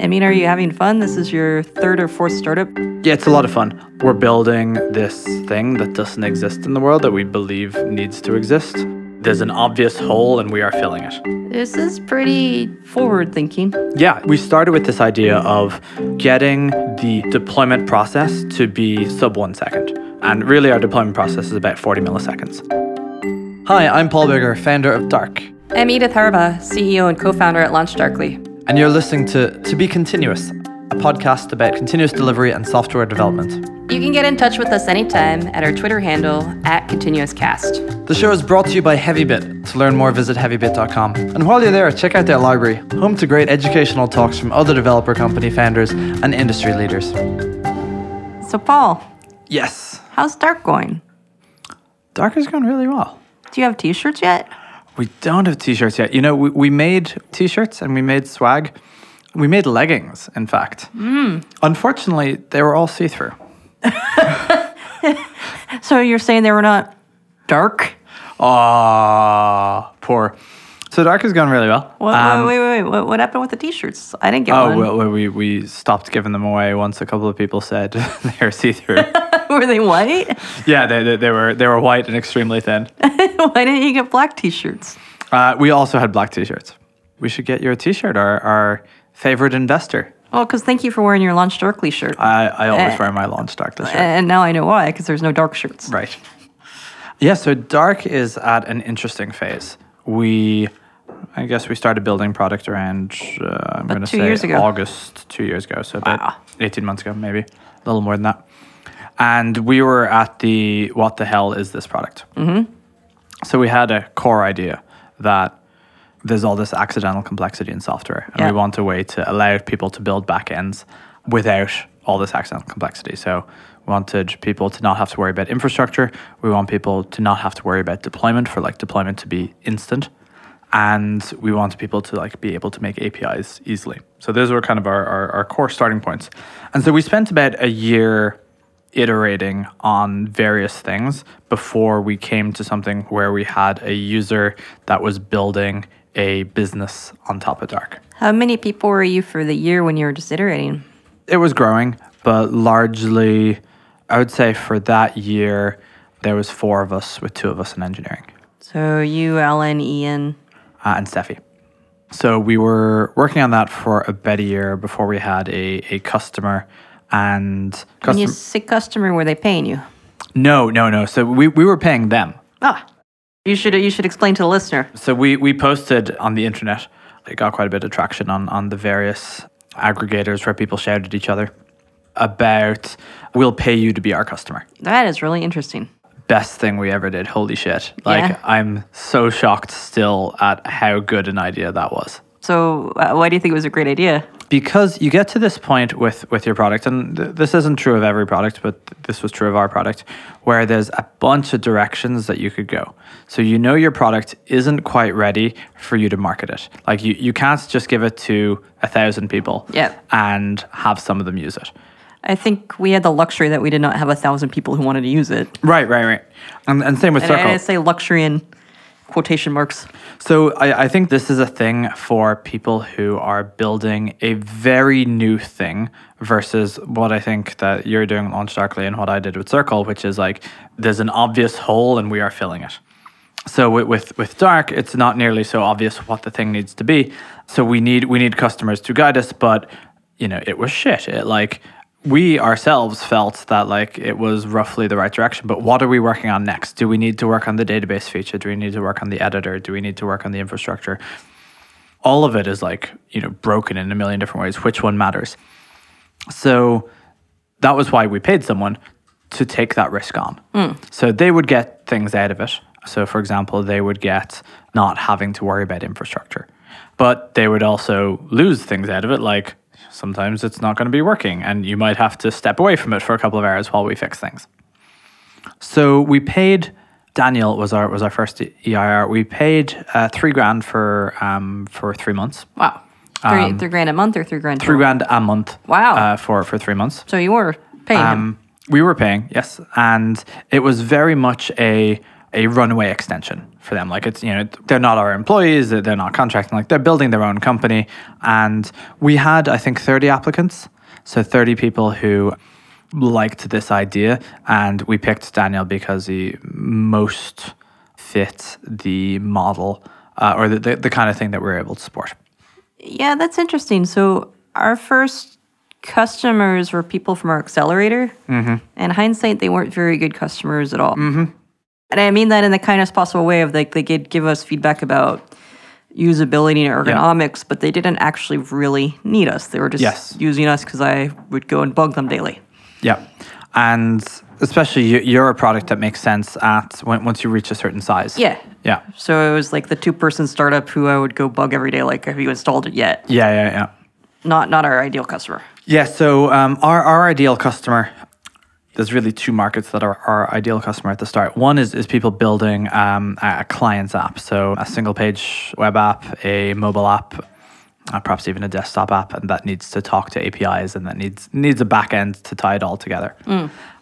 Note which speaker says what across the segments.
Speaker 1: I mean, are you having fun? This is your third or fourth startup.
Speaker 2: Yeah, it's a lot of fun. We're building this thing that doesn't exist in the world that we believe needs to exist. There's an obvious hole and we are filling it.
Speaker 1: This is pretty forward thinking.
Speaker 2: Yeah, we started with this idea of getting the deployment process to be sub one second. And really, our deployment process is about 40 milliseconds.
Speaker 3: Hi, I'm Paul Biggar, founder of Dark,
Speaker 1: I'm Edith Harbaugh, CEO and co founder at Launch Darkly.
Speaker 3: And you're listening to To Be Continuous, a podcast about continuous delivery and software development.
Speaker 1: You can get in touch with us anytime at our Twitter handle at ContinuousCast.
Speaker 3: The show is brought to you by HeavyBit. To learn more, visit heavybit.com. And while you're there, check out their library, home to great educational talks from other developer company founders and industry leaders.
Speaker 1: So, Paul,
Speaker 2: Yes,
Speaker 1: how's Dark going?
Speaker 2: Dark is going really well.
Speaker 1: Do you have t shirts yet?
Speaker 2: We don't have t shirts yet. You know, we, we made t shirts and we made swag. We made leggings, in fact. Unfortunately, they were all see through.
Speaker 1: So, you're saying they were not dark?
Speaker 2: Ah, poor. So Dark is going really well.
Speaker 1: What,
Speaker 2: Um,
Speaker 1: wait, wait, wait. What, what happened with the t shirts? I didn't get
Speaker 2: Oh,
Speaker 1: one.
Speaker 2: well, well, we, we stopped giving them away once a couple of people said they're see through.
Speaker 1: were they white?
Speaker 2: yeah, they, they, they were they were white and extremely thin.
Speaker 1: Why didn't you get black t shirts?
Speaker 2: Uh, we also had black t-shirts. We should get you a t-shirt. Our our favorite investor.
Speaker 1: Well, because thank you for wearing your Launch Darkly shirt.
Speaker 2: I, I always
Speaker 1: Uh,
Speaker 2: wear my launch Darkly shirt.
Speaker 1: and now I know why, because there's no dark shirts.
Speaker 2: Right. Yeah, so Dark is at an interesting phase. We, I guess we started building product around, uh, I'm going to say
Speaker 1: years ago.
Speaker 2: August two years ago. So about
Speaker 1: Wow.
Speaker 2: 18 months ago, maybe a little more than that. And we were at the what the hell is this product? Mm-hmm. So we had a core idea that there's all this accidental complexity in software, and
Speaker 1: Yeah.
Speaker 2: we want a way to allow people to build backends without all this accidental complexity. So we wanted people to not have to worry about infrastructure. We want people to not have to worry about deployment for like deployment to be instant. And we want people to like be able to make APIs easily. So those were kind of our, our, our core starting points. And so we spent about a year iterating on various things before we came to something where we had a user that was building a business on top of Dark.
Speaker 1: How many people were you for the year when you were just iterating?
Speaker 2: It was growing, but largely, I would say for that year, there was four of us with two of us in engineering
Speaker 1: So you, Ellen, Ian.
Speaker 2: uh, and Steffi. So we were working on that for about a year before we had a, a customer and
Speaker 1: When you
Speaker 2: customer.
Speaker 1: say customer, were they paying you?
Speaker 2: No, no, no. So we, we were paying them.
Speaker 1: Ah, you should you should explain to the listener.
Speaker 2: So we, we posted on the internet. It got quite a bit of traction on, on the various aggregators where people shouted at each other about, we'll pay you to be our customer.
Speaker 1: That is really interesting.
Speaker 2: Best thing we ever did. Holy shit. Like,
Speaker 1: Yeah.
Speaker 2: I'm so shocked still at how good an idea that was.
Speaker 1: So uh, why do you think it was a great idea?
Speaker 2: Because you get to this point with, with your product, and th- this isn't true of every product, but th- this was true of our product, where there's a bunch of directions that you could go. So you know your product isn't quite ready for you to market it. Like you, you can't just give it to a thousand people
Speaker 1: Yeah.
Speaker 2: and have some of them use it.
Speaker 1: I think we had the luxury that we did not have a thousand people who wanted to use it.
Speaker 2: Right, right, right. And, and same with
Speaker 1: And
Speaker 2: Circle.
Speaker 1: I say luxury in quotation marks.
Speaker 2: So I, I think this is a thing for people who are building a very new thing versus what I think that you're doing at Launch Darkly and what I did with Circle, which is like there's an obvious hole and we are filling it. So with, with with Dark, it's not nearly so obvious what the thing needs to be. So we need we need customers to guide us, but you know it was shit. It like we ourselves felt that like it was roughly the right direction. But what are we working on next? Do we need to work on the database feature? Do we need to work on the editor? Do we need to work on the infrastructure? All of it is like you know broken in a million different ways. Which one matters? So that was why we paid someone to take that risk on. Mm. So they would get things out of it. So, for example, they would get not having to worry about infrastructure, but they would also lose things out of it, like sometimes it's not going to be working and you might have to step away from it for a couple of hours while we fix things. So we paid Daniel was our was our first EIR. We paid uh, three grand for um, for three months,
Speaker 1: Wow. Three, three grand a month or three grand?
Speaker 2: three grand a month.
Speaker 1: Wow.
Speaker 2: Uh, for for three months.
Speaker 1: So you were paying him.
Speaker 2: Um, we were paying, yes, and it was very much a a runway extension for them. Like it's you know they're not our employees, they're not contracting. Like they're building their own company, and we had I think thirty applicants, so thirty people who liked this idea, and we picked Daniel because he most fit the model uh, or the, the the kind of thing that we're able to support.
Speaker 1: Yeah, that's interesting. So our first customers were people from our accelerator. Mm-hmm. And hindsight, they weren't very good customers at all. Mm-hmm. And I mean that in the kindest possible way of like they could give us feedback about usability and ergonomics, but they didn't actually really need us. They were just
Speaker 2: Yes.
Speaker 1: using us because I would go and bug them daily.
Speaker 2: Yeah, and especially you- you're a product that makes sense at once you reach a certain size.
Speaker 1: Yeah.
Speaker 2: Yeah.
Speaker 1: So it was like the two person startup who I would go bug every day, like, have you installed it yet?
Speaker 2: Yeah, yeah, yeah.
Speaker 1: Not not our ideal customer.
Speaker 2: Yeah, so um, our, our ideal customer, there's really two markets that are our ideal customer at the start. One is, is people building um, a client's app, so a single page web app, a mobile app, uh, perhaps even a desktop app, and that needs to talk to APIs and that needs needs a back end to tie it all together.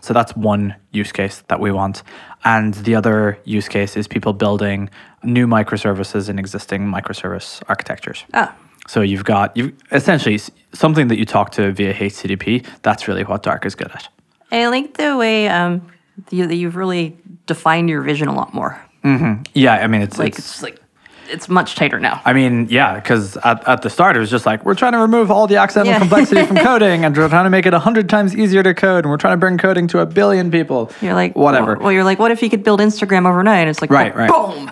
Speaker 2: So that's one use case that we want. And the other use case is people building new microservices in existing microservice architectures.
Speaker 1: Ah.
Speaker 2: So you've got you essentially something that you talk to via HTTP. That's really what Dark is good at.
Speaker 1: I like the way um, you, that you've really defined your vision a lot more.
Speaker 2: Yeah, I mean it's
Speaker 1: Like
Speaker 2: it's,
Speaker 1: it's, like it's much tighter now.
Speaker 2: I mean, yeah, because at, at the start it was just like we're trying to remove all the accidental
Speaker 1: Yeah.
Speaker 2: complexity from coding, and we're trying to make it a hundred times easier to code, and we're trying to bring coding to a billion people.
Speaker 1: You're like
Speaker 2: whatever.
Speaker 1: Well, you're like, what if you could build Instagram overnight? It's like,
Speaker 2: Right, right.
Speaker 1: boom.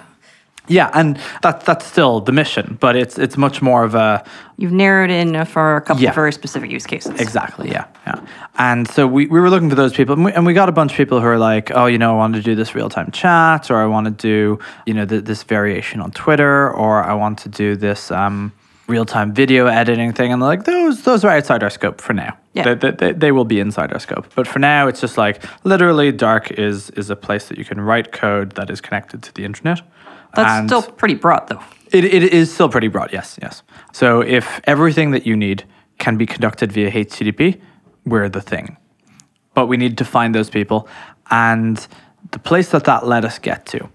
Speaker 2: Yeah, and that that's still the mission, but it's it's much more of a
Speaker 1: You've narrowed in for a couple
Speaker 2: Yeah.
Speaker 1: of very specific use cases.
Speaker 2: Exactly. Yeah. Yeah. And so we, we were looking for those people, and we, and we got a bunch of people who are like, oh, you know, I want to do this real time chat, or I want to do, you know, th- this variation on Twitter, or I want to do this um, real time video editing thing. And they're like, those those are outside our scope for now.
Speaker 1: Yeah.
Speaker 2: They, they, they, they will be inside our scope. But for now, it's just like literally, Dark is is a place that you can write code that is connected to the internet.
Speaker 1: That's
Speaker 2: And-
Speaker 1: still pretty broad, though.
Speaker 2: it, it is still pretty broad, yes, yes. So if everything that you need can be conducted via HTTP, we're the thing. But we need to find those people. And the place that that let us get to,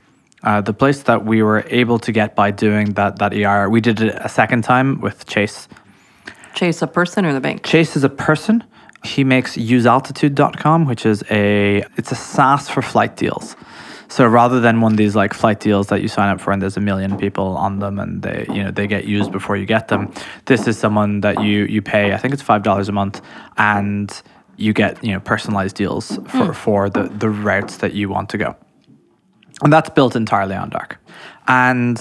Speaker 2: uh, the place that we were able to get by doing that, that ER, we did it a second time with Chase.
Speaker 1: Chase a person or the bank?
Speaker 2: Chase is a person. He makes usealtitude.com, which is a it's a SaaS for flight deals. So rather than one of these like flight deals that you sign up for and there's a million people on them and they you know they get used before you get them, this is someone that you you pay I think it's five dollars a month and you get you know personalized deals for mm. for the the routes that you want to go. And that's built entirely on Dark. And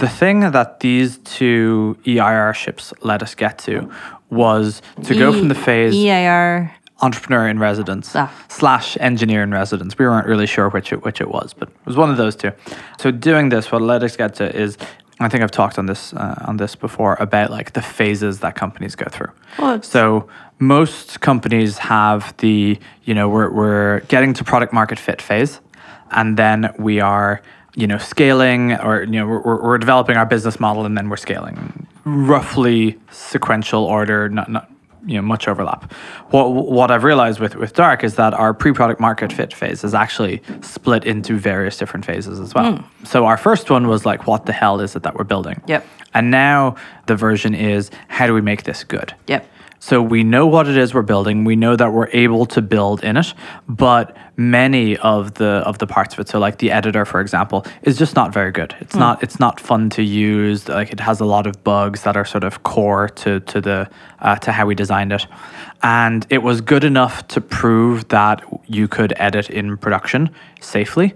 Speaker 2: the thing that these two EIR ships let us get to was to go from the phase
Speaker 1: EIR.
Speaker 2: Entrepreneur in residence
Speaker 1: Ah.
Speaker 2: slash engineer in residence. We weren't really sure which it, which it was, but it was one of those two. So doing this, what let us get to is, I think I've talked on this uh, on this before about like the phases that companies go through.
Speaker 1: It's-
Speaker 2: so most companies have the you know we're we're getting to product market fit phase, and then we are you know scaling or you know we're, we're- we're developing our business model and then we're scaling roughly sequential order not not you know much overlap. What what i've realized with with dark is that our pre-product market fit phase is actually split into various different phases as well. Hmm. So our first one was like what the hell is it that we're building?
Speaker 1: Yep.
Speaker 2: and now the version is how do we make this good?
Speaker 1: Yep.
Speaker 2: So we know what it is we're building. We know that we're able to build in it, but many of the of the parts of it, so like the editor, for example, is just not very good. It's not it's not fun to use. Like it has a lot of bugs that are sort of core to to the uh, to how we designed it, and it was good enough to prove that you could edit in production safely.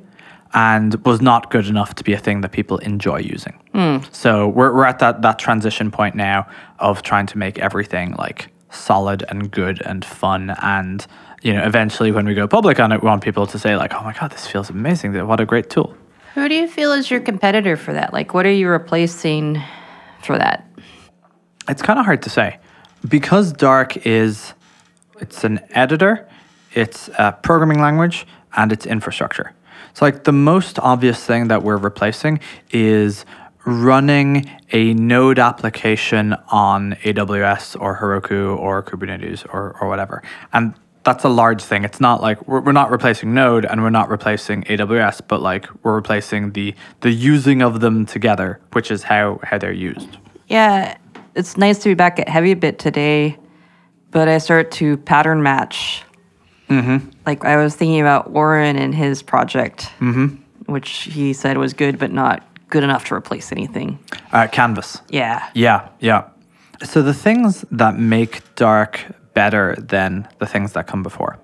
Speaker 2: And was not good enough to be a thing that people enjoy using. Hmm. So we're, we're at that, that transition point now of trying to make everything like solid and good and fun. And, you know, eventually when we go public on it, we want people to say like, oh my God, this feels amazing. What a great tool.
Speaker 1: Who do you feel is your competitor for that? Like, what are you replacing for that?
Speaker 2: It's kind of hard to say because Dark is, it's an editor, it's a programming language, and it's infrastructure. So like the most obvious thing that we're replacing is running a node application on AWS or Heroku or Kubernetes or, or whatever. And that's a large thing. It's not like we're, we're not replacing Node and we're not replacing AWS, but like we're replacing the the using of them together, which is how how they're used.
Speaker 1: Yeah, it's nice to be back at Heavybit today, but I start to pattern match. Mm-hmm. Like I was thinking about Warren and his project, mm-hmm. which he said was good, but not good enough to replace anything.
Speaker 2: Uh, Canvas.
Speaker 1: Yeah.
Speaker 2: Yeah, yeah. So the things that make Dark better than the things that come before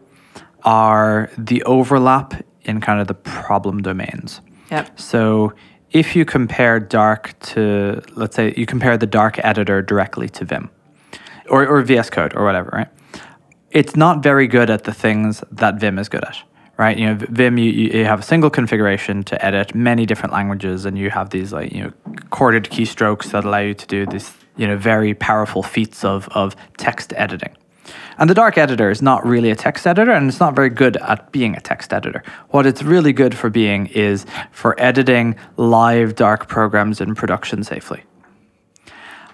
Speaker 2: are the overlap in kind of the problem domains.
Speaker 1: Yep.
Speaker 2: So if you compare Dark to, let's say, you compare the Dark editor directly to Vim or, or VS Code or whatever, right? It's not very good at the things that Vim is good at, right? You know, Vim, you, you have a single configuration to edit many different languages, and you have these like you know chorded keystrokes that allow you to do these you know very powerful feats of of text editing. And the Dark editor is not really a text editor, and it's not very good at being a text editor. What it's really good for being is for editing live Dark programs in production safely.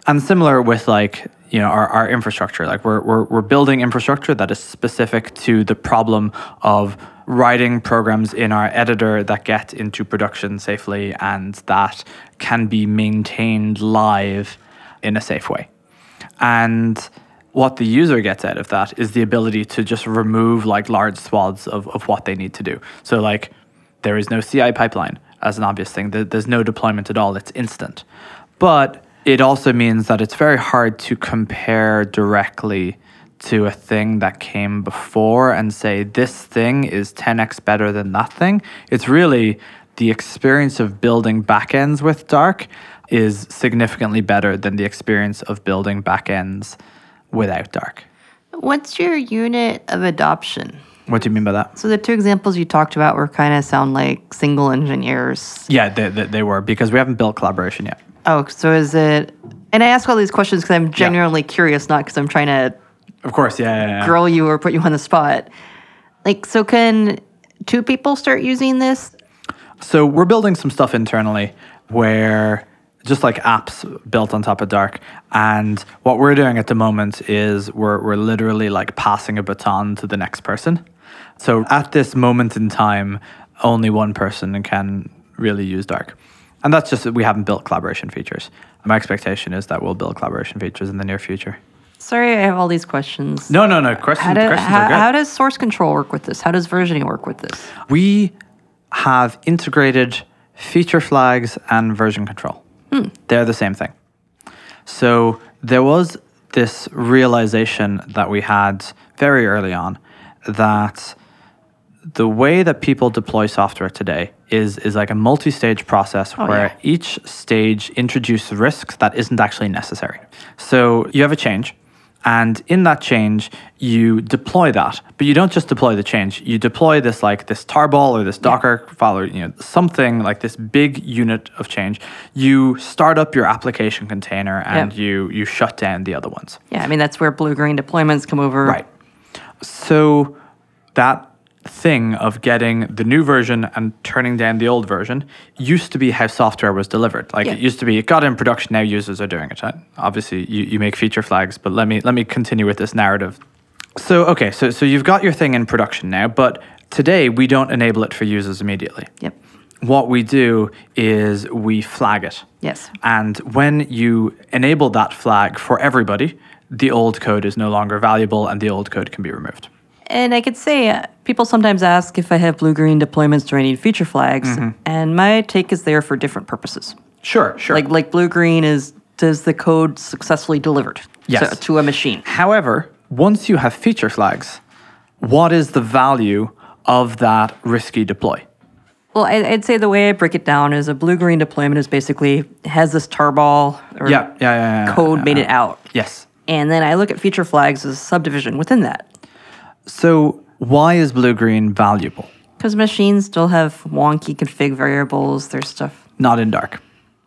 Speaker 2: And similar with like you know our, our infrastructure, like we're, we're we're building infrastructure that is specific to the problem of writing programs in our editor that get into production safely and that can be maintained live in a safe way. And what the user gets out of that is the ability to just remove like large swaths of, of what they need to do. So like there is no CI pipeline as an obvious thing. There's no deployment at all. It's instant. But it also means that it's very hard to compare directly to a thing that came before and say this thing is 10x better than that thing. It's really the experience of building backends with Dark is significantly better than the experience of building backends without Dark.
Speaker 1: What's your unit of adoption?
Speaker 2: What do you mean by that?
Speaker 1: So the two examples you talked about were kind of sound like single engineers.
Speaker 2: Yeah, they, they, they were because we haven't built collaboration yet.
Speaker 1: Oh, so is it? And I ask all these questions because I'm genuinely curious, not because I'm trying to
Speaker 2: Of course, yeah, yeah, yeah.
Speaker 1: grill you or put you on the spot. Like, so can two people start using this?
Speaker 2: So we're building some stuff internally where just like apps built on top of Dark. And what we're doing at the moment is we're, we're literally like passing a baton to the next person. So at this moment in time, only one person can really use Dark. And that's just that we haven't built collaboration features. My expectation is that we'll build collaboration features in the near future.
Speaker 1: Sorry, I have all these questions.
Speaker 2: No, no, no. Questions,
Speaker 1: How, do,
Speaker 2: questions
Speaker 1: how, how does source control work with this? How does versioning work with this?
Speaker 2: we have integrated feature flags and version control. Hmm. They're the same thing. So there was this realization that we had very early on that the way that people deploy software today is is like a multi-stage process oh, where
Speaker 1: yeah.
Speaker 2: each stage introduces risks that isn't actually necessary. So you have a change, and in that change you deploy that, but you don't just deploy the change. You deploy this like this tarball or this Docker file or you know something like this big unit of change. You start up your application container and you you shut down the other ones.
Speaker 1: Yeah, I mean, that's where blue green deployments come over.
Speaker 2: Right. So that thing of getting the new version and turning down the old version used to be how software was delivered. Like it used to be, it got in production. Now users are doing it. right? Obviously, you, you make feature flags, but let me let me continue with this narrative. So okay, so so you've got your thing in production now, but today we don't enable it for users immediately.
Speaker 1: Yep.
Speaker 2: What we do is we flag it.
Speaker 1: Yes.
Speaker 2: And when you enable that flag for everybody, the old code is no longer valuable and the old code can be removed.
Speaker 1: And I could say uh, people sometimes ask if I have blue green deployments, do I need feature flags?
Speaker 2: Mm-hmm.
Speaker 1: And my take is there for different purposes.
Speaker 2: Sure, sure.
Speaker 1: Like like blue green is does the code successfully delivered
Speaker 2: Yes.
Speaker 1: to, to a machine?
Speaker 2: However, once you have feature flags, what is the value of that risky deploy?
Speaker 1: Well, I'd say the way I break it down is a blue green deployment is basically has this tarball or
Speaker 2: Yeah, yeah, yeah. yeah,
Speaker 1: code made it out.
Speaker 2: Yes.
Speaker 1: And then I look at feature flags as a subdivision within that.
Speaker 2: So why is blue green valuable?
Speaker 1: Because machines still have wonky config variables. There's stuff
Speaker 2: Not in dark.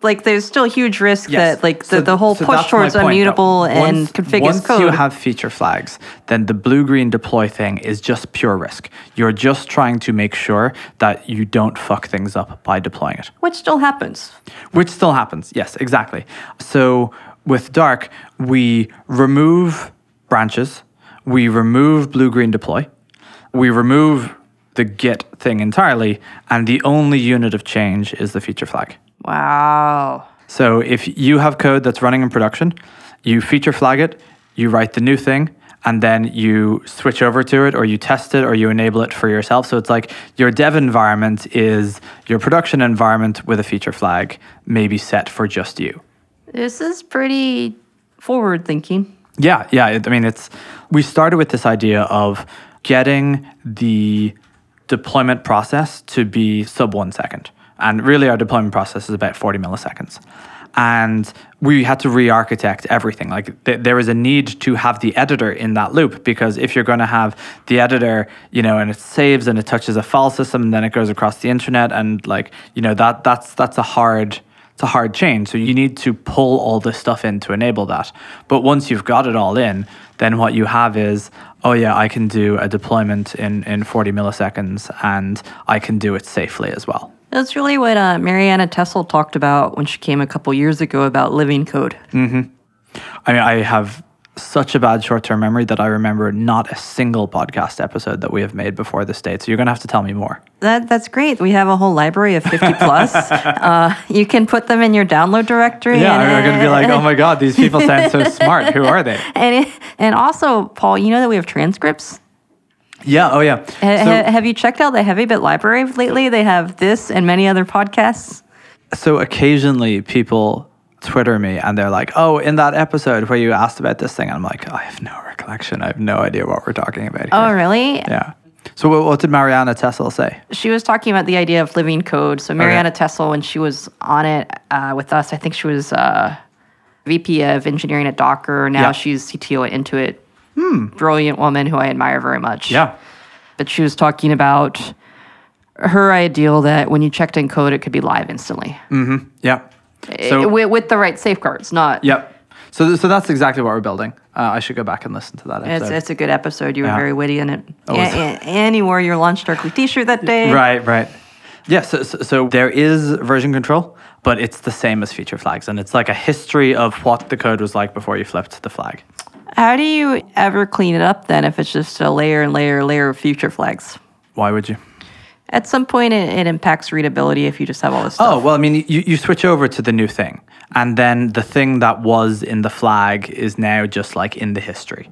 Speaker 1: like there's still huge risk
Speaker 2: Yes.
Speaker 1: that like
Speaker 2: So-
Speaker 1: the, the whole
Speaker 2: so
Speaker 1: push towards
Speaker 2: point,
Speaker 1: immutable and
Speaker 2: once-
Speaker 1: config
Speaker 2: once
Speaker 1: code.
Speaker 2: you have feature flags, then the blue green deploy thing is just pure risk. You're just trying to make sure that you don't fuck things up by deploying it.
Speaker 1: which still happens.
Speaker 2: Which still happens. Yes, exactly. So with Dark, we remove branches, we remove blue green deploy, we remove the Git thing entirely, and the only unit of change is the feature flag.
Speaker 1: Wow.
Speaker 2: So if you have code that's running in production, you feature flag it, you write the new thing, and then you switch over to it or you test it or you enable it for yourself. So it's like your dev environment is your production environment with a feature flag, maybe set for just you.
Speaker 1: This is pretty forward thinking.
Speaker 2: Yeah, yeah. I mean, it's we started with this idea of getting the deployment process to be sub one second, and really our deployment process is about forty milliseconds. And we had to re-architect everything. Like th- there is a need to have the editor in that loop because if you're going to have the editor, you know, and it saves and it touches a file system, and then it goes across the internet, and like you know that that's that's a hard it's a hard change. So you need to pull all this stuff in to enable that. But once you've got it all in, then what you have is, oh yeah, I can do a deployment in, in 40 milliseconds and I can do it safely as well.
Speaker 1: That's really what uh, Marianna Tessel talked about when she came a couple years ago about living code.
Speaker 2: I mean, I have such a bad short term memory that I remember not a single podcast episode that we have made before this date. So you're going to have to tell me more.
Speaker 1: That that's great. We have a whole library of 50 plus. uh, you can put them in your download directory.
Speaker 2: Yeah,
Speaker 1: and,
Speaker 2: I'm going to be like, oh my God, these people sound so smart. Who are they?
Speaker 1: And, and also, Paul, you know that we have transcripts.
Speaker 2: Yeah, oh yeah. So-
Speaker 1: ha- have you checked out the Heavy Bit library lately? They have this and many other podcasts.
Speaker 2: so occasionally people Twitter me and they're like, "Oh, in that episode where you asked about this thing," I'm like, "I have no recollection. I have no idea what we're talking about." Here.
Speaker 1: Oh, really?
Speaker 2: yeah. So what, what did Marianna Tessel say?
Speaker 1: She was talking about the idea of living code. So Marianna Tessel, when she was on it uh, with us, I think she was uh, VP of engineering at Docker. Now
Speaker 2: Yeah.
Speaker 1: she's CTO at Intuit. Brilliant woman who I admire very much.
Speaker 2: Yeah.
Speaker 1: But she was talking about her ideal that when you checked in code, it could be live instantly
Speaker 2: Mm-hmm.
Speaker 1: Yeah.
Speaker 2: So
Speaker 1: with, with the right safeguards. Not.
Speaker 2: Yep. So so that's exactly what we're building. Uh, I should go back and listen to that
Speaker 1: It's,
Speaker 2: episode.
Speaker 1: it's a good episode. You were
Speaker 2: Yeah.
Speaker 1: very witty in it.
Speaker 2: Oh, was-
Speaker 1: and, you wore your Launch Darkly t-shirt that day.
Speaker 2: Right, right. Yeah, so, so, so there is version control, but it's the same as feature flags. And it's like a history of what the code was like before you flipped the flag.
Speaker 1: How do you ever clean it up then if it's just a layer and layer and layer of feature flags?
Speaker 2: Why would you?
Speaker 1: At some point, it, it impacts readability if you just have all this oh, stuff.
Speaker 2: Oh, well, I mean, you, you switch over to the new thing, and then the thing that was in the flag is now just like in the history.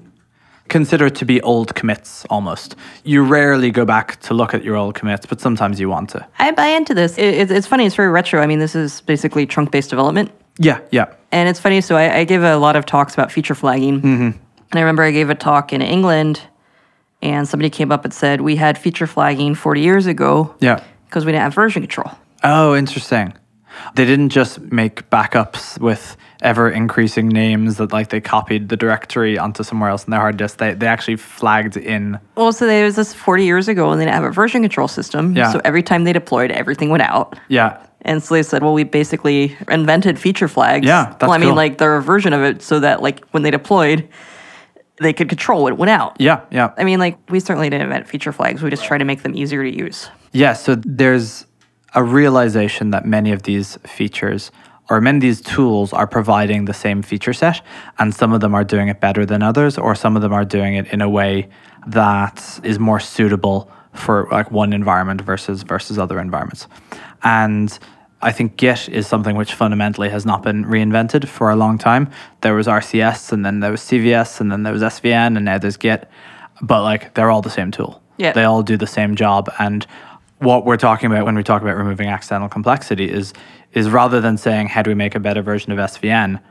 Speaker 2: Consider it to be old commits almost. You rarely go back to look at your old commits, but sometimes you want to.
Speaker 1: I buy into this. It, it's- it's funny. It's very retro. I mean, this is basically trunk-based development.
Speaker 2: Yeah, yeah.
Speaker 1: And it's funny. So I, I give a lot of talks about feature flagging. Mm-hmm. And I remember I gave a talk in England, and somebody came up and said, We had feature flagging 40 years ago
Speaker 2: Yeah.
Speaker 1: because we didn't have version control.
Speaker 2: Oh, interesting. They didn't just make backups with ever increasing names that like they copied the directory onto somewhere else in their hard disk. They, they actually flagged in.
Speaker 1: Well, so there was this 40 years ago, and they didn't have a version control system.
Speaker 2: Yeah.
Speaker 1: So every time they deployed, everything went out.
Speaker 2: Yeah.
Speaker 1: And so they said, well, we basically invented feature flags.
Speaker 2: Yeah, that's
Speaker 1: Well, I mean,
Speaker 2: cool.
Speaker 1: like they're a version of it so that like when they deployed, they could control what went out.
Speaker 2: Yeah. Yeah.
Speaker 1: I mean, like we certainly didn't invent feature flags. We just try to make them easier to use.
Speaker 2: Yeah, so there's a realization that many of these features or many of these tools are providing the same feature set, and some of them are doing it better than others, or some of them are doing it in a way that is more suitable for like one environment versus versus other environments. And I think Git is something which fundamentally has not been reinvented for a long time. There was RCS, and then there was CVS, and then there was SVN, and now there's Git. But like they're all the same tool.
Speaker 1: Yeah.
Speaker 2: They all do the same job. And what we're talking about when we talk about removing accidental complexity is is rather than saying how do we make a better version of SVN,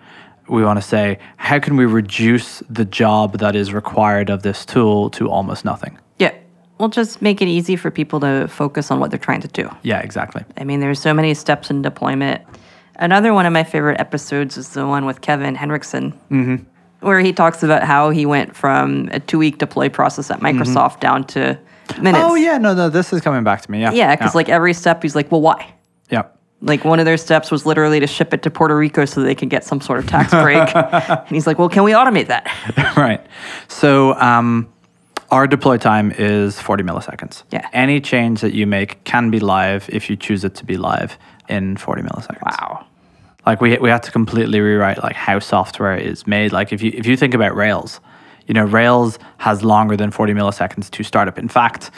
Speaker 2: we want to say how can we reduce the job that is required of this tool to almost nothing.
Speaker 1: Yeah. We'll just make it easy for people to focus on what they're trying to do.
Speaker 2: Yeah, exactly.
Speaker 1: I mean, there's so many steps in deployment. Another one of my favorite episodes is the one with Kevin Hendrickson, where he talks about how he went from a two week deploy process at Microsoft down to minutes.
Speaker 2: Oh yeah, no, no, this is coming back to me. Yeah.
Speaker 1: Yeah, because like every step, he's like, well, why?
Speaker 2: yeah.
Speaker 1: Like one of their steps was literally to ship it to Puerto Rico so they could get some sort of tax break. and he's like, well, can we automate that?
Speaker 2: right. So um, our deploy time is 40 milliseconds.
Speaker 1: Yeah.
Speaker 2: Any change that you make can be live if you choose it to be live in 40 milliseconds.
Speaker 1: Wow.
Speaker 2: Like we we had to completely rewrite like how software is made. Like if you if you think about Rails, You know, Rails has longer than 40 milliseconds to start up. In fact,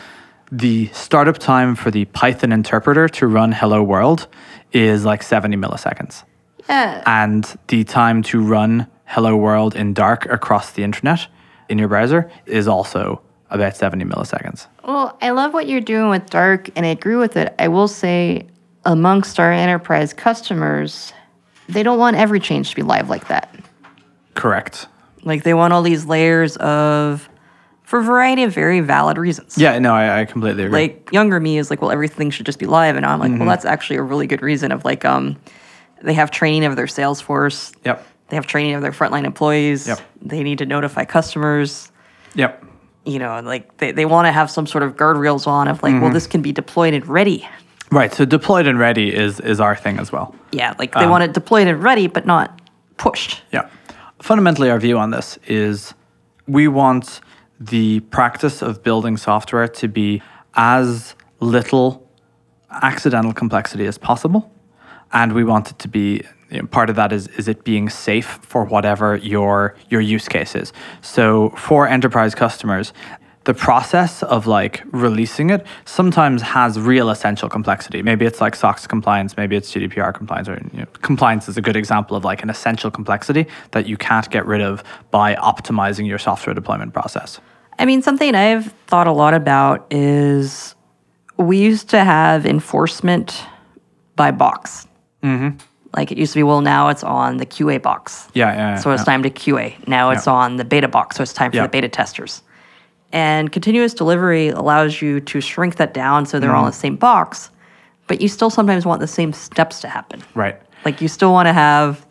Speaker 2: the startup time for the Python interpreter to run Hello World is like 70 milliseconds.
Speaker 1: Yeah.
Speaker 2: And the time to run Hello World in dark across the internet in your browser is also about 70 milliseconds.
Speaker 1: Well, I love what you're doing with Dark, and I agree with it. I will say, amongst our enterprise customers, they don't want every change to be live like that.
Speaker 2: Correct.
Speaker 1: Like they want all these layers of, for a variety of very valid reasons.
Speaker 2: Yeah, no, I, I completely agree.
Speaker 1: Like younger me is like, well, everything should just be live, and I'm like, well, that's actually a really good reason. Of like, um, they have training of their sales force.
Speaker 2: yep.
Speaker 1: They have training of their frontline employees.
Speaker 2: Yep.
Speaker 1: They need to notify customers.
Speaker 2: Yep.
Speaker 1: You know, like they, they want to have some sort of guardrails on of like, well, mm-hmm. this can be deployed and ready.
Speaker 2: Right. So deployed and ready is is our thing as well.
Speaker 1: Yeah, like they um, want it deployed and ready, but not pushed.
Speaker 2: Yeah. Fundamentally, our view on this is we want the practice of building software to be as little accidental complexity as possible. And we want it to be you know, part of that is, is it being safe for whatever your your use case is. So for enterprise customers, the process of like releasing it sometimes has real essential complexity. Maybe it's like SOX compliance, maybe it's GDPR compliance, or you know, compliance is a good example of like an essential complexity that you can't get rid of by optimizing your software deployment process.
Speaker 1: I mean, something I've thought a lot about is we used to have enforcement by box. Mm-hmm. Like it used to be, well, now it's on the QA box.
Speaker 2: Yeah, yeah. yeah,
Speaker 1: So it's
Speaker 2: yeah.
Speaker 1: time to QA. Now it's
Speaker 2: Yeah.
Speaker 1: on the beta box. So it's time for the beta testers. And continuous delivery allows you to shrink that down so they're all in mm-hmm. the same box, but you still sometimes want the same steps to happen.
Speaker 2: Right.
Speaker 1: Like you still want to have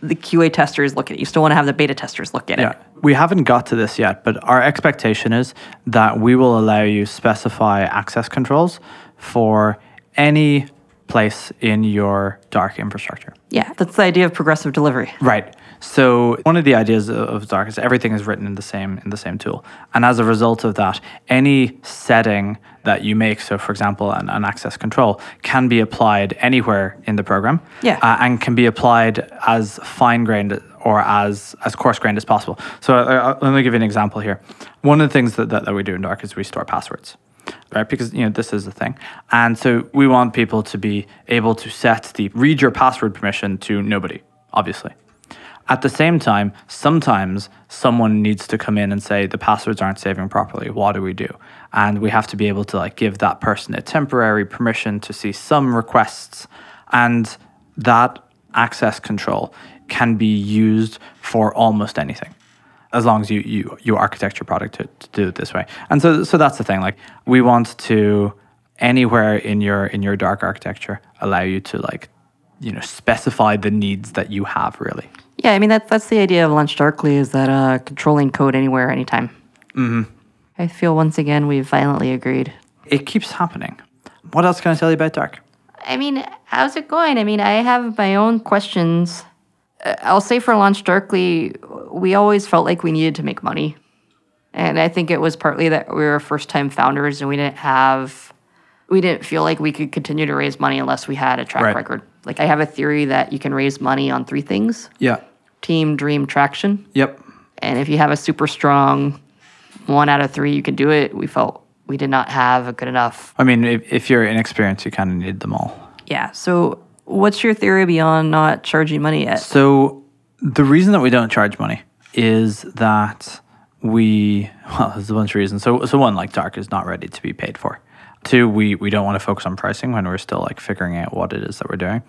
Speaker 1: the QA testers look at it. You still want to have the beta testers look at
Speaker 2: Yeah,
Speaker 1: it.
Speaker 2: we haven't got to this yet, but our expectation is that we will allow you specify access controls for any place in your dark infrastructure.
Speaker 1: Yeah, that's the idea of progressive delivery.
Speaker 2: Right. So one of the ideas of- Dark is everything is written in the same in the same tool, and as a result of that, any setting that you make, so for example, an, an access control, can be applied anywhere in the program,
Speaker 1: Yeah.
Speaker 2: uh, and can be applied as fine grained or as as coarse grained as possible. So uh, uh, let me give you an example here. One of the things that, that, that we do in Dark is we store passwords right? Because you know this is the thing, and so we want people to be able to set the read your password permission to nobody, obviously. At the same time, sometimes someone needs to come in and say the passwords aren't saving properly. What do we do? And we have to be able to like give that person a temporary permission to see some requests, and that access control can be used for almost anything as long as you you you architect your product to, to do it this way. And so so that's the thing. Like we want to anywhere in your in your dark architecture allow you to like you know specify the needs that you have really.
Speaker 1: Yeah, I mean that's that's the idea of Launch Darkly is that uh, controlling code anywhere, anytime. Mm-hmm. I feel once again we've violently agreed.
Speaker 2: It keeps happening. What else can I tell you about dark?
Speaker 1: I mean, how's it going? I mean, I have my own questions. Uh, I'll say for Launch Darkly, we always felt like we needed to make money. And I think it was partly that we were first time founders and we didn't have, we didn't feel like we could continue to raise money unless we had a track
Speaker 2: Right.
Speaker 1: record. Like, I have a theory that you can raise money on three things
Speaker 2: Yeah.
Speaker 1: team, dream, traction.
Speaker 2: Yep.
Speaker 1: And if you have a super strong one out of three, you can do it. We felt we did not have a good enough
Speaker 2: I mean, if, if you're inexperienced, you kind of need them all.
Speaker 1: Yeah. So, what's your theory beyond not charging money yet?
Speaker 2: So the reason that we don't charge money is that we well, there's a bunch of reasons. So so one, like Dark is not ready to be paid for. Two, we we don't want to focus on pricing when we're still like figuring out what it is that we're doing.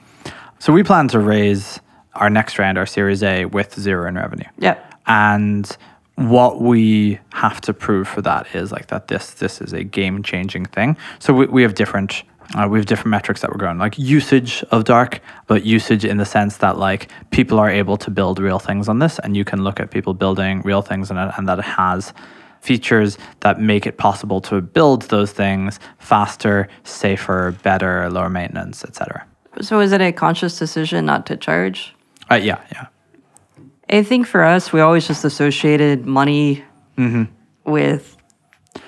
Speaker 2: So we plan to raise our next round, our Series A, with zero in revenue.
Speaker 1: Yep.
Speaker 2: And what we have to prove for that is like that this this is a game changing thing. So we, we have different uh, we have different metrics that we're going like usage of dark, but usage in the sense that like people are able to build real things on this, and you can look at people building real things on it, and that it has features that make it possible to build those things faster, safer, better, lower maintenance, etc.
Speaker 1: So, is it a conscious decision not to charge?
Speaker 2: Uh, yeah, yeah.
Speaker 1: I think for us, we always just associated money with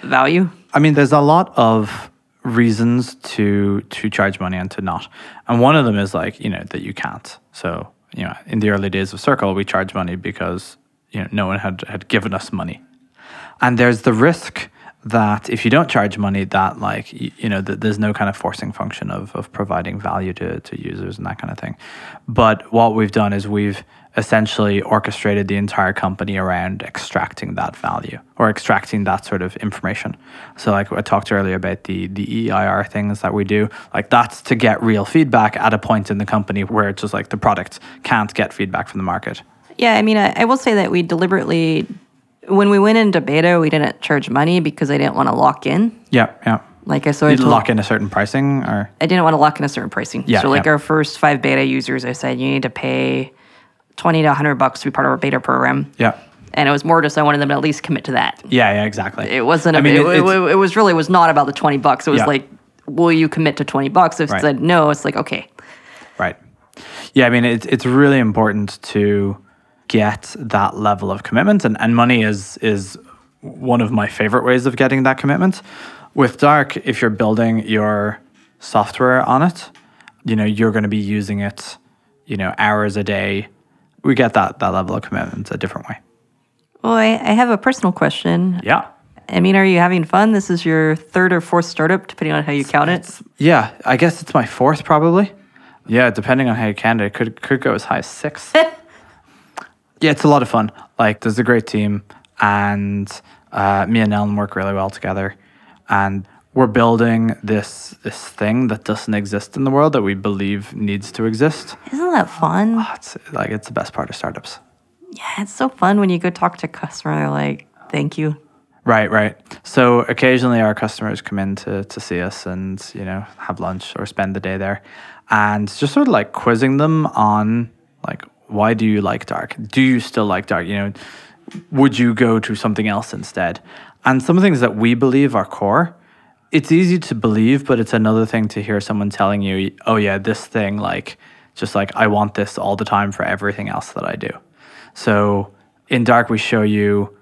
Speaker 1: value.
Speaker 2: I mean, there's a lot of reasons to to charge money and to not, and one of them is like you know that you can't. So you know, in the early days of Circle, we charge money because you know, no one had, had given us money. And there's the risk that if you don't charge money, that like you, you know, that there's no kind of forcing function of of providing value to to users and that kind of thing. But what we've done is we've essentially orchestrated the entire company around extracting that value or extracting that sort of information. So like I talked earlier about the the EIR things that we do, like that's to get real feedback at a point in the company where it's just like the product can't get feedback from the market.
Speaker 1: Yeah, I mean, I, I will say that we deliberately, when we went into beta, we didn't charge money because I didn't want to lock in.
Speaker 2: Yeah, yeah.
Speaker 1: Like I so I
Speaker 2: You
Speaker 1: told,
Speaker 2: lock in a certain pricing or
Speaker 1: I didn't want to lock in a certain pricing.
Speaker 2: Yeah,
Speaker 1: So like
Speaker 2: yeah.
Speaker 1: our first five beta users, I said you need to pay twenty to hundred bucks to be part of our beta program.
Speaker 2: yeah.
Speaker 1: And it was more just I wanted them to at least commit to that.
Speaker 2: Yeah, yeah, exactly.
Speaker 1: It wasn't.
Speaker 2: I
Speaker 1: a,
Speaker 2: mean,
Speaker 1: it,
Speaker 2: it-
Speaker 1: it, it was really was not about the twenty bucks. It was
Speaker 2: Yeah.
Speaker 1: like, will you commit to twenty bucks? If
Speaker 2: Right.
Speaker 1: said no, it's like okay.
Speaker 2: Right. Yeah, I mean, it's it's really important to get that level of commitment, and, and money is is one of my favorite ways of getting that commitment. With Dark, if you're building your software on it, you know you're going to be using it, you know, hours a day. We get that that level of commitment a different way.
Speaker 1: Well, I, I have a personal question.
Speaker 2: Yeah.
Speaker 1: I mean, are you having fun? This is your third or fourth startup, depending on how you count it.
Speaker 2: Yeah, I guess it's my fourth probably. Yeah, depending on how you count it, it could could go as high as six. yeah, it's a lot of fun. Like, there's a great team, and uh, me and Ellen work really well together, and we're building this this thing that doesn't exist in the world that we believe needs to exist.
Speaker 1: Isn't that fun?
Speaker 2: Ah, it's like it's the best part of startups.
Speaker 1: Yeah, it's so fun when you go talk to a customer. They're like, "Thank you."
Speaker 2: Right, right. So occasionally our customers come in to, to see us and, you know, have lunch or spend the day there and just sort of like quizzing them on like, why do you like dark? Do you still like dark? You know, would you go to something else instead? And some things that we believe are core, it's easy to believe, but it's another thing to hear someone telling you, oh yeah, this thing, like, just like I want this all the time for everything else that I do. So in Dark, we show you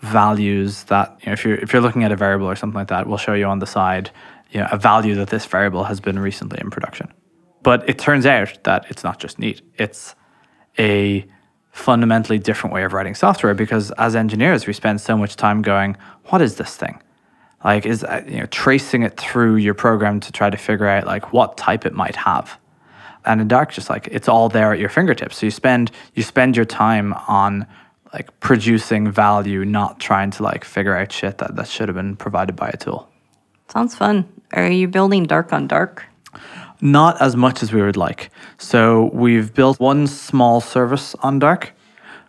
Speaker 2: values that you know, if you're if you're looking at a variable or something like that, we'll show you on the side, you know, a value that this variable has been recently in production. But it turns out that it's not just neat; it's a fundamentally different way of writing software because as engineers, we spend so much time going, "What is this thing?" Like, is uh, you know, tracing it through your program to try to figure out like what type it might have. And in dark just like it's all there at your fingertips. So you spend you spend your time on like producing value not trying to like figure out shit that, that should have been provided by a tool.
Speaker 1: Sounds fun. Are you building dark on dark?
Speaker 2: not as much as we would like. So we've built one small service on dark.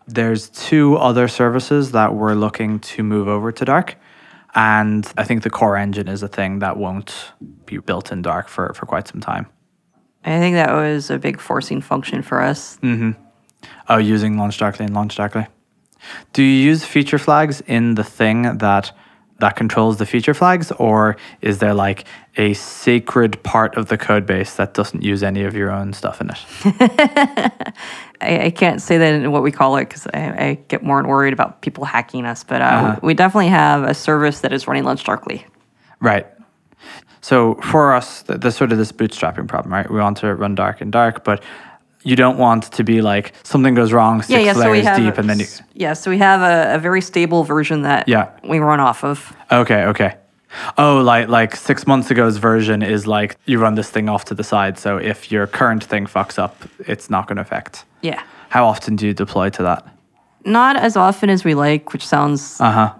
Speaker 2: There's two other services that we're looking to move over to dark and i think the core engine is a thing that won't be built in dark for, for quite some time
Speaker 1: I think that was a big forcing function for us. Mm-hmm.
Speaker 2: Oh, using launch darkly and launch darkly. Do you use feature flags in the thing that that controls the feature flags, or is there like a sacred part of the code base that doesn't use any of your own stuff in it?
Speaker 1: I, I can't say that in what we call it because I, I get more worried about people hacking us. But uh, we definitely have a service that is running Launch Darkly.
Speaker 2: Right. So for us, th- there's sort of this bootstrapping problem, right? We want to run dark and dark, but you don't want to be like something goes wrong six
Speaker 1: Yeah, yeah.
Speaker 2: Layers
Speaker 1: have
Speaker 2: deep, and then you.
Speaker 1: yeah. So we have a, a very stable version that
Speaker 2: Yeah.
Speaker 1: we run off of.
Speaker 2: Okay, okay. Oh, like like six months ago's version is like you run this thing off to the side. So if your current thing fucks up, it's not going to affect.
Speaker 1: Yeah.
Speaker 2: How often do you deploy to that?
Speaker 1: Not as often as we like, which sounds
Speaker 2: Uh huh.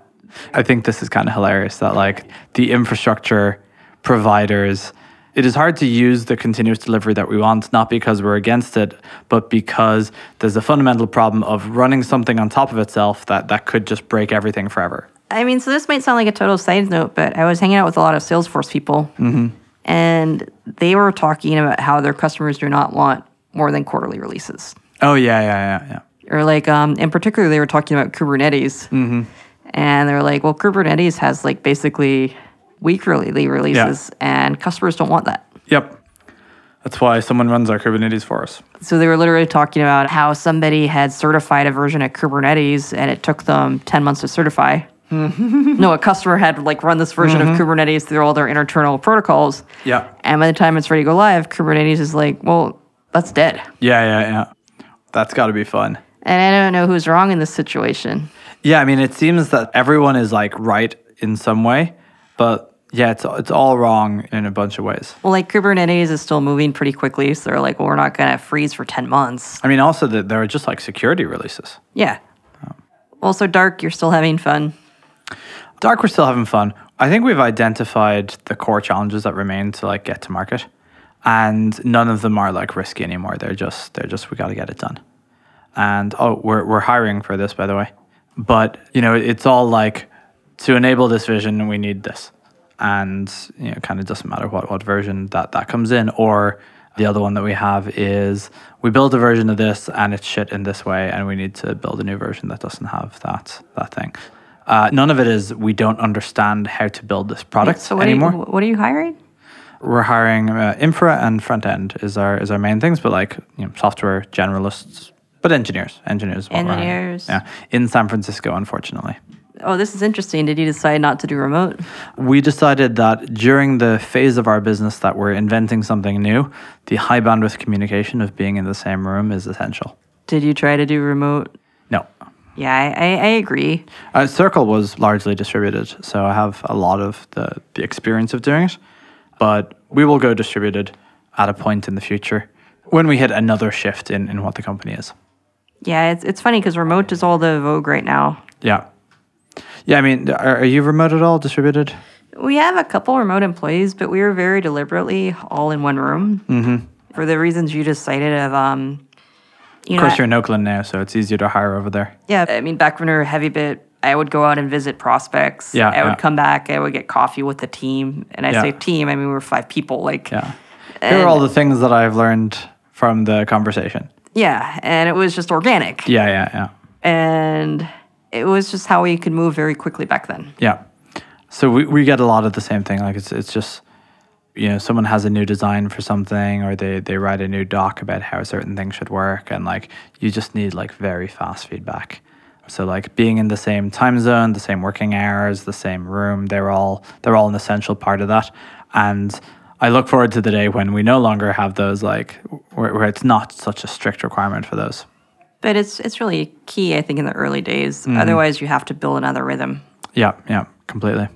Speaker 2: I think this is kind of hilarious that like the infrastructure providers, it is hard to use the continuous delivery that we want, not because we're against it, but because there's a fundamental problem of running something on top of itself that that could just break everything forever.
Speaker 1: I mean, so this might sound like a total side note, but I was hanging out with a lot of Salesforce people, and they were talking about how their customers do not want more than quarterly releases.
Speaker 2: Oh yeah, yeah, yeah, yeah.
Speaker 1: Or like, um, in particular, they were talking about Kubernetes, and they're like, well, Kubernetes has like basically weekly releases, and customers don't want that.
Speaker 2: Yep. That's why someone runs our Kubernetes for us.
Speaker 1: So they were literally talking about how somebody had certified a version of Kubernetes and it took them 10 months to certify. no, a customer had like run this version of mm-hmm. Kubernetes through all their internal protocols.
Speaker 2: Yeah.
Speaker 1: And by the time it's ready to go live, Kubernetes is like, well, that's dead.
Speaker 2: Yeah, yeah, yeah. That's got to be fun.
Speaker 1: And I don't know who's wrong in this situation.
Speaker 2: Yeah, I mean, it seems that everyone is like right in some way, but yeah, it's it's all wrong in a bunch of ways.
Speaker 1: Well, like Kubernetes is still moving pretty quickly, so they're like, well, we're not going to freeze for 10 months.
Speaker 2: I mean, also that there are just like security releases.
Speaker 1: Yeah. Oh. Also, Dark, you're still having fun.
Speaker 2: Dark, we're still having fun. I think we've identified the core challenges that remain to like get to market, and none of them are like risky anymore. They're just they're just we got to get it done. And oh, we're we're hiring for this by the way, but you know it's all like to enable this vision we need this, and you know kind of doesn't matter what what version that that comes in or. The other one that we have is we build a version of this and it's shit in this way, and we need to build a new version that doesn't have that that thing. Uh, none of it is we don't understand how to build this product
Speaker 1: So, what,
Speaker 2: anymore.
Speaker 1: Are you, what are you hiring?
Speaker 2: We're hiring uh, infra and front end is our is our main things, but like you know, software generalists, but engineers, engineers, is what we're hiring.
Speaker 1: Engineers.
Speaker 2: yeah, in San Francisco, unfortunately.
Speaker 1: Oh, this is interesting. Did you decide not to do remote?
Speaker 2: We decided that during the phase of our business that we're inventing something new, the high bandwidth communication of being in the same room is essential.
Speaker 1: Did you try to do remote?
Speaker 2: No.
Speaker 1: Yeah, I, I, I agree.
Speaker 2: Uh, Circle was largely distributed, so I have a lot of the, the experience of doing it. But we will go distributed at a point in the future when we hit another shift in, in what the company is.
Speaker 1: Yeah, it's, it's funny because remote is all the vogue right now.
Speaker 2: Yeah. Yeah, I mean, are, are you remote at all, distributed?
Speaker 1: We have a couple remote employees, but we were very deliberately all in one room mm-hmm. for the reasons you just cited. Of um, you
Speaker 2: Of
Speaker 1: know,
Speaker 2: course, you're in Oakland now, so it's easier to hire over there.
Speaker 1: yeah. I mean, back when we were HeavyBit, I would go out and visit prospects.
Speaker 2: Yeah,
Speaker 1: I would come back. I would get coffee with the team, and I
Speaker 2: Yeah.
Speaker 1: say team. I mean, we were five people. Like,
Speaker 2: Yeah. Here are all the things that I've learned from the conversation.
Speaker 1: yeah, and it was just organic,
Speaker 2: Yeah, yeah, yeah.
Speaker 1: and it was just how we could move very quickly back then.
Speaker 2: Yeah. So we, we get a lot of the same thing. Like it's it's just you know, someone has a new design for something or they, they write a new doc about how certain things should work and like you just need like very fast feedback. So like being in the same time zone, the same working hours, the same room, they're all they're all an essential part of that. And I look forward to the day when we no longer have those like where, where it's not such a strict requirement for those.
Speaker 1: But it's it's really key, I think, in the early days.
Speaker 2: Mm-hmm.
Speaker 1: Otherwise, you have to build another rhythm.
Speaker 2: Yeah, yeah, completely.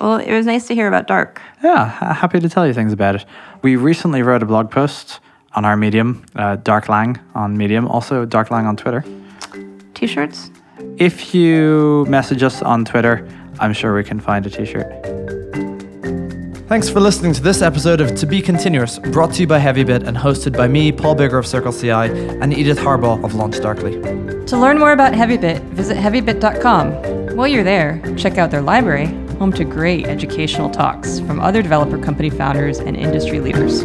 Speaker 1: Well, it was nice to hear about Dark.
Speaker 2: Yeah, happy to tell you things about it. We recently wrote a blog post on our Medium, uh, Dark Lang on Medium, also Dark Lang on Twitter.
Speaker 1: T-shirts.
Speaker 2: If you message us on Twitter, I'm sure we can find a t-shirt.
Speaker 3: Thanks for listening to this episode of To Be Continuous, brought to you by HeavyBit and hosted by me, Paul Biggar of Circle CI, and Edith Harbaugh of Launch Darkly.
Speaker 1: To learn more about HeavyBit, visit heavybit.com. While you're there, check out their library, home to great educational talks from other developer company founders and industry leaders.